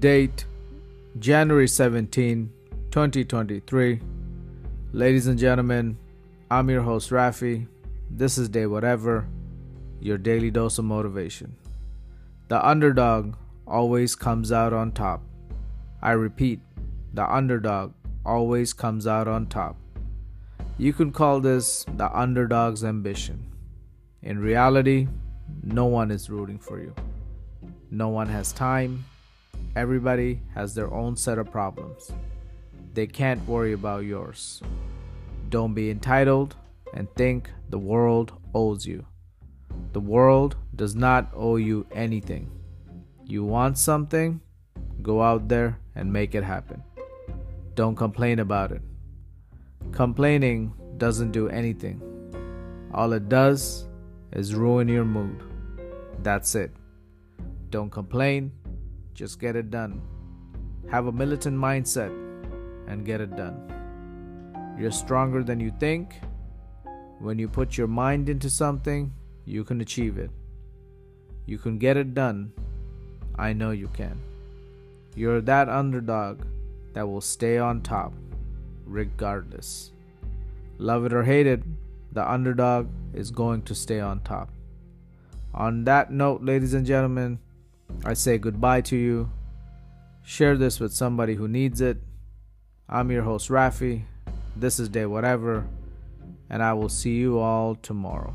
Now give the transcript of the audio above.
Date January 17, 2023. Ladies and gentlemen, I'm your host Rafi. This is Day Whatever, your daily dose of motivation. The underdog always comes out on top. I repeat, the underdog always comes out on top. You can call this the underdog's ambition. In reality, no one is rooting for you. No one has time. Everybody has their own set of problems. They can't worry about yours. Don't be entitled and think the world owes you. The world does not owe you anything. You want something? Go out there and make it happen. Don't complain about it. Complaining doesn't do anything. All it does is ruin your mood. That's it. Don't complain, just get it done. Have a militant mindset and get it done. You're stronger than you think. When you put your mind into something, you can achieve it. You can get it done. I know you can. You're that underdog that will stay on top, regardless. Love it or hate it, the underdog is going to stay on top. On that note, ladies and gentlemen, I say goodbye to you. Share this with somebody who needs it. I'm your host, Rafi. This is Day Whatever, and I will see you all tomorrow.